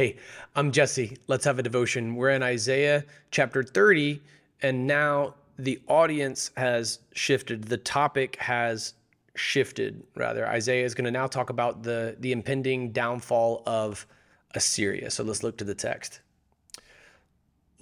Hey, I'm Jesse. Let's have a devotion. We're in Isaiah chapter 30, and now the audience has shifted. The topic has shifted, rather. Isaiah is going to now talk about the, the impending downfall of Assyria. So let's look to the text.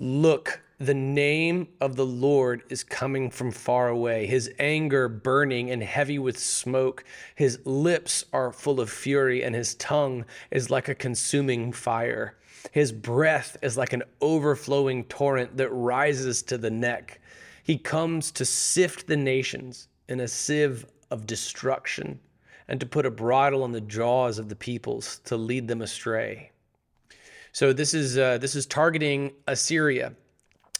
Look, the name of the Lord is coming from far away, his anger burning and heavy with smoke. His lips are full of fury, and his tongue is like a consuming fire. His breath is like an overflowing torrent that rises to the neck. He comes to sift the nations in a sieve of destruction and to put a bridle on the jaws of the peoples to lead them astray. So this is uh, this is targeting Assyria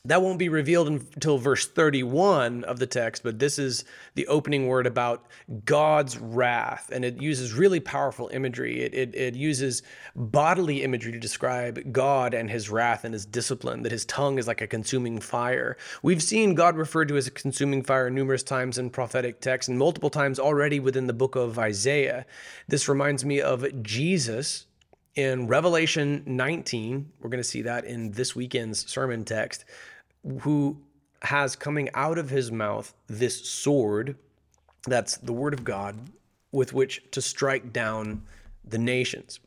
that won't be revealed until verse 31 of the text, but this is the opening word about God's wrath. And it uses really powerful imagery. It, it, it, uses bodily imagery to describe God and his wrath and his discipline, that his tongue is like a consuming fire. We've seen God referred to as a consuming fire numerous times in prophetic texts and multiple times already within the book of Isaiah. This reminds me of Jesus in Revelation 19. We're going to see that in this weekend's sermon text who has coming out of his mouth this sword that's the word of God with which to strike down the nations.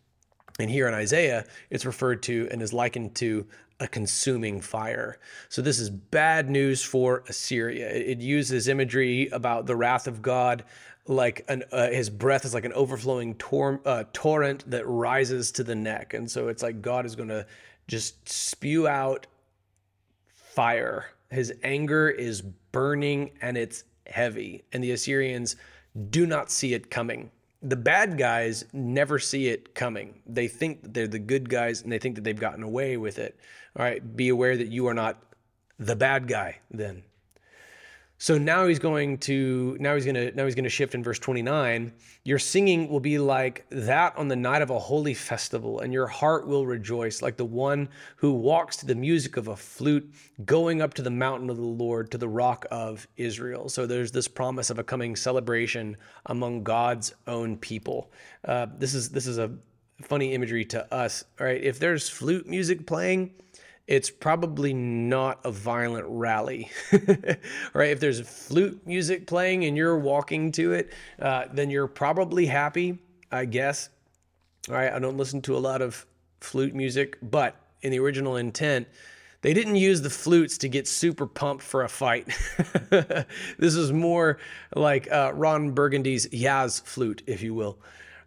And here in Isaiah, it's referred to and is likened to a consuming fire. So this is bad news for Assyria. It uses imagery about the wrath of God, like an, uh, his breath is like an overflowing tor- uh, torrent that rises to the neck, and so it's like God is going to just spew out fire. His anger is burning and it's heavy, and the Assyrians do not see it coming. The bad guys never see it coming. They think that they're the good guys and they think that they've gotten away with it. All right, be aware that you are not the bad guy then. So now he's going to now he's going to now he's going to shift in verse 29. Your singing will be like that on the night of a holy festival and your heart will rejoice like the one who walks to the music of a flute going up to the mountain of the Lord to the rock of Israel. So there's this promise of a coming celebration among God's own people. Uh, this is this is a funny imagery to us, right? If there's flute music playing, it's probably not a violent rally, right? If there's flute music playing and you're walking to it, uh, then you're probably happy, I guess. All right, I don't listen to a lot of flute music, but in the original intent, they didn't use the flutes to get super pumped for a fight. this is more like uh, Ron Burgundy's Yaz flute, if you will.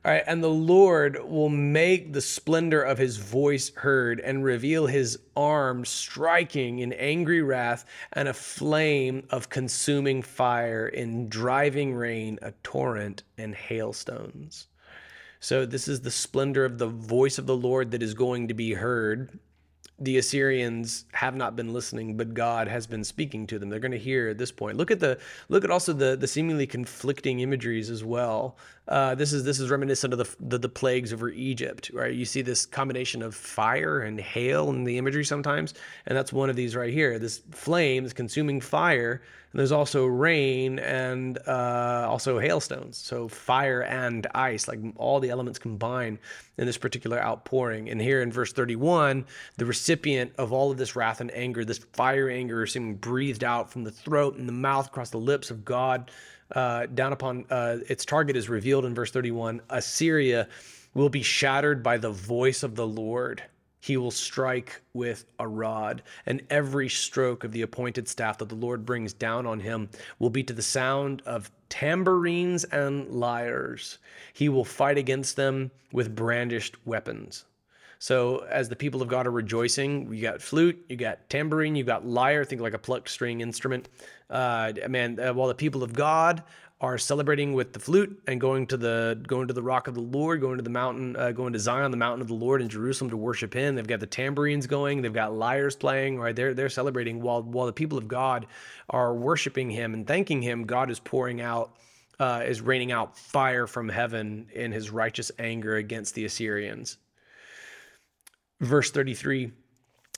All right, and the Lord will make the splendor of his voice heard and reveal his arm striking in angry wrath and a flame of consuming fire in driving rain, a torrent, and hailstones. So, this is the splendor of the voice of the Lord that is going to be heard the Assyrians have not been listening, but God has been speaking to them. They're going to hear at this point. Look at the look at also the the seemingly conflicting imageries as well. Uh, this is this is reminiscent of the, the, the plagues over Egypt, right? You see this combination of fire and hail in the imagery sometimes, and that's one of these right here. This flame, this consuming fire, and there's also rain and uh, also hailstones. So fire and ice, like all the elements combine in this particular outpouring. And here in verse 31, the recipient of all of this wrath and anger, this fire anger, seeming breathed out from the throat and the mouth across the lips of God, uh, down upon uh, its target is revealed in verse 31. Assyria will be shattered by the voice of the Lord he will strike with a rod, and every stroke of the appointed staff that the Lord brings down on him will be to the sound of tambourines and lyres. He will fight against them with brandished weapons. So, as the people of God are rejoicing, you got flute, you got tambourine, you got lyre, think like a plucked string instrument. Uh, man, uh, while the people of God are celebrating with the flute and going to the going to the rock of the Lord, going to the mountain, uh, going to Zion, the mountain of the Lord in Jerusalem to worship Him. They've got the tambourines going, they've got lyres playing, right? They're they're celebrating while while the people of God are worshiping Him and thanking Him. God is pouring out. Uh, is raining out fire from heaven in his righteous anger against the Assyrians. Verse 33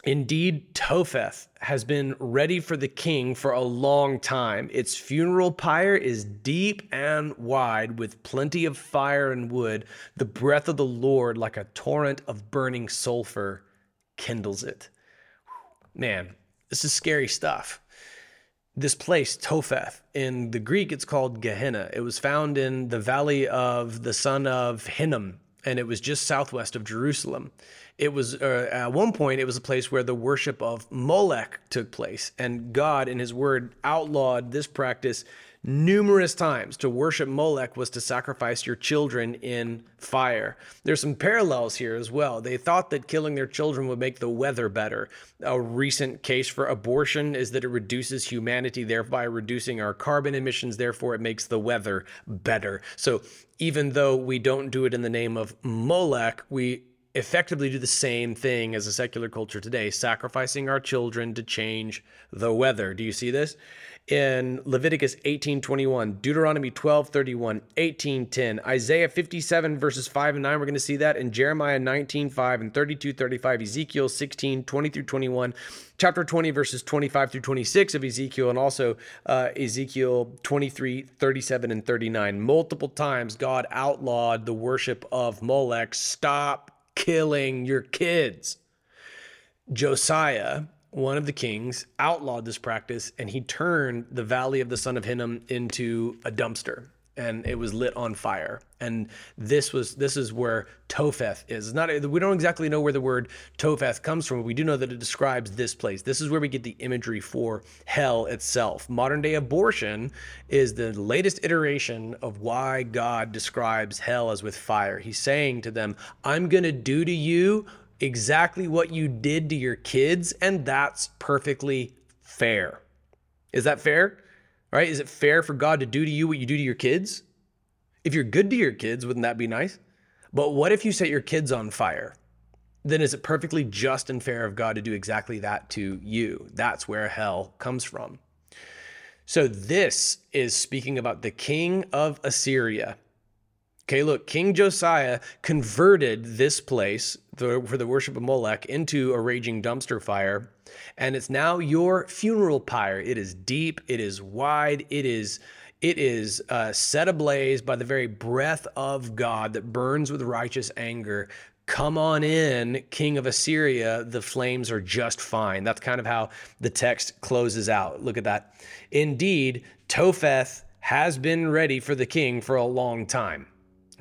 Indeed, Topheth has been ready for the king for a long time. Its funeral pyre is deep and wide, with plenty of fire and wood. The breath of the Lord, like a torrent of burning sulfur, kindles it. Man, this is scary stuff. This place, Topheth, in the Greek, it's called Gehenna. It was found in the valley of the son of Hinnom, and it was just southwest of Jerusalem. It was uh, at one point it was a place where the worship of Molech took place, and God, in His Word, outlawed this practice numerous times. To worship Molech was to sacrifice your children in fire. There's some parallels here as well. They thought that killing their children would make the weather better. A recent case for abortion is that it reduces humanity, thereby reducing our carbon emissions. Therefore, it makes the weather better. So even though we don't do it in the name of Molech, we effectively do the same thing as a secular culture today, sacrificing our children to change the weather. Do you see this? In Leviticus 18:21, Deuteronomy 12:31, 18:10, Isaiah 57 verses 5 and 9, we're going to see that in Jeremiah 19:5 and 32:35, Ezekiel 16, 20 through 21, chapter 20 verses 25 through 26 of Ezekiel and also uh, Ezekiel 23, 37 and 39. Multiple times God outlawed the worship of Molech. Stop killing your kids. Josiah, one of the kings, outlawed this practice and he turned the valley of the son of Hinnom into a dumpster and it was lit on fire. And this was this is where Topheth is. Not we don't exactly know where the word Topheth comes from. But we do know that it describes this place. This is where we get the imagery for hell itself. Modern day abortion is the latest iteration of why God describes hell as with fire. He's saying to them, "I'm going to do to you exactly what you did to your kids, and that's perfectly fair." Is that fair? Right? Is it fair for God to do to you what you do to your kids? If you're good to your kids, wouldn't that be nice? But what if you set your kids on fire? Then is it perfectly just and fair of God to do exactly that to you? That's where hell comes from. So, this is speaking about the king of Assyria. Okay, look, King Josiah converted this place for the worship of Molech into a raging dumpster fire and it's now your funeral pyre. It is deep, it is wide, it is it is uh, set ablaze by the very breath of God that burns with righteous anger. Come on in, king of Assyria. The flames are just fine. That's kind of how the text closes out. Look at that. Indeed, Topheth has been ready for the king for a long time.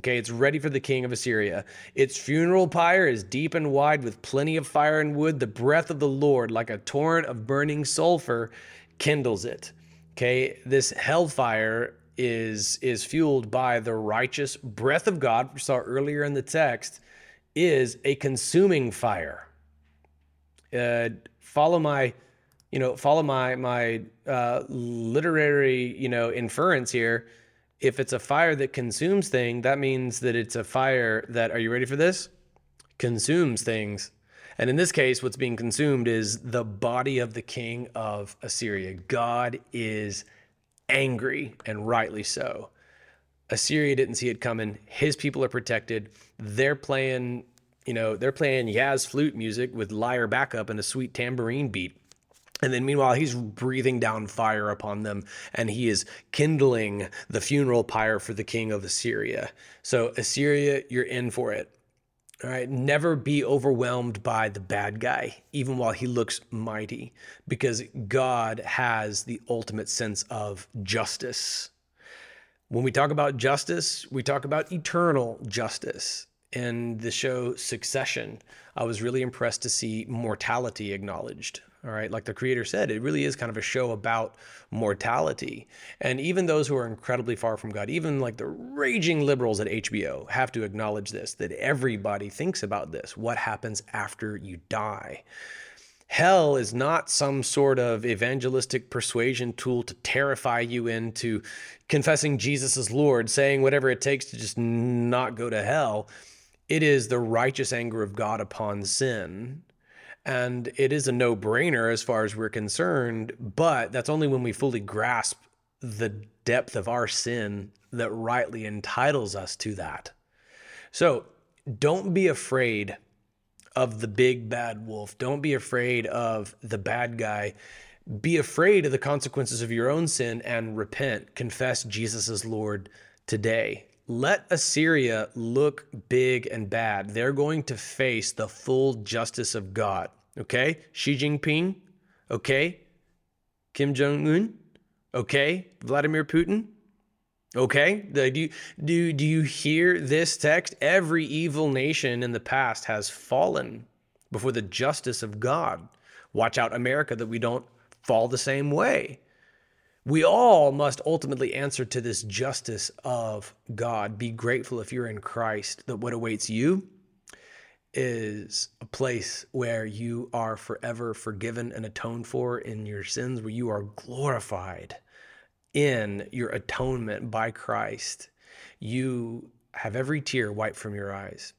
Okay, it's ready for the king of Assyria. Its funeral pyre is deep and wide with plenty of fire and wood. The breath of the Lord, like a torrent of burning sulfur, kindles it. Okay, this hellfire is is fueled by the righteous breath of God, we saw earlier in the text, is a consuming fire. Uh, follow my, you know, follow my my uh, literary, you know, inference here if it's a fire that consumes thing, that means that it's a fire that, are you ready for this? Consumes things. And in this case, what's being consumed is the body of the king of Assyria. God is angry, and rightly so. Assyria didn't see it coming. His people are protected. They're playing, you know, they're playing Yaz flute music with lyre backup and a sweet tambourine beat. And then meanwhile, he's breathing down fire upon them and he is kindling the funeral pyre for the king of Assyria. So, Assyria, you're in for it. All right. Never be overwhelmed by the bad guy, even while he looks mighty, because God has the ultimate sense of justice. When we talk about justice, we talk about eternal justice. In the show Succession, I was really impressed to see mortality acknowledged. All right, like the creator said, it really is kind of a show about mortality. And even those who are incredibly far from God, even like the raging liberals at HBO, have to acknowledge this that everybody thinks about this what happens after you die. Hell is not some sort of evangelistic persuasion tool to terrify you into confessing Jesus as Lord, saying whatever it takes to just not go to hell. It is the righteous anger of God upon sin and it is a no brainer as far as we're concerned, but that's only when we fully grasp the depth of our sin that rightly entitles us to that. So don't be afraid of the big bad wolf. Don't be afraid of the bad guy. Be afraid of the consequences of your own sin and repent. Confess Jesus as Lord today. Let Assyria look big and bad. They're going to face the full justice of God. Okay? Xi Jinping. Okay? Kim Jong un. Okay? Vladimir Putin. Okay? Do you, do, do you hear this text? Every evil nation in the past has fallen before the justice of God. Watch out, America, that we don't fall the same way. We all must ultimately answer to this justice of God. Be grateful if you're in Christ that what awaits you is a place where you are forever forgiven and atoned for in your sins, where you are glorified in your atonement by Christ. You have every tear wiped from your eyes.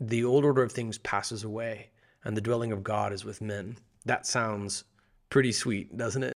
The old order of things passes away, and the dwelling of God is with men. That sounds pretty sweet, doesn't it?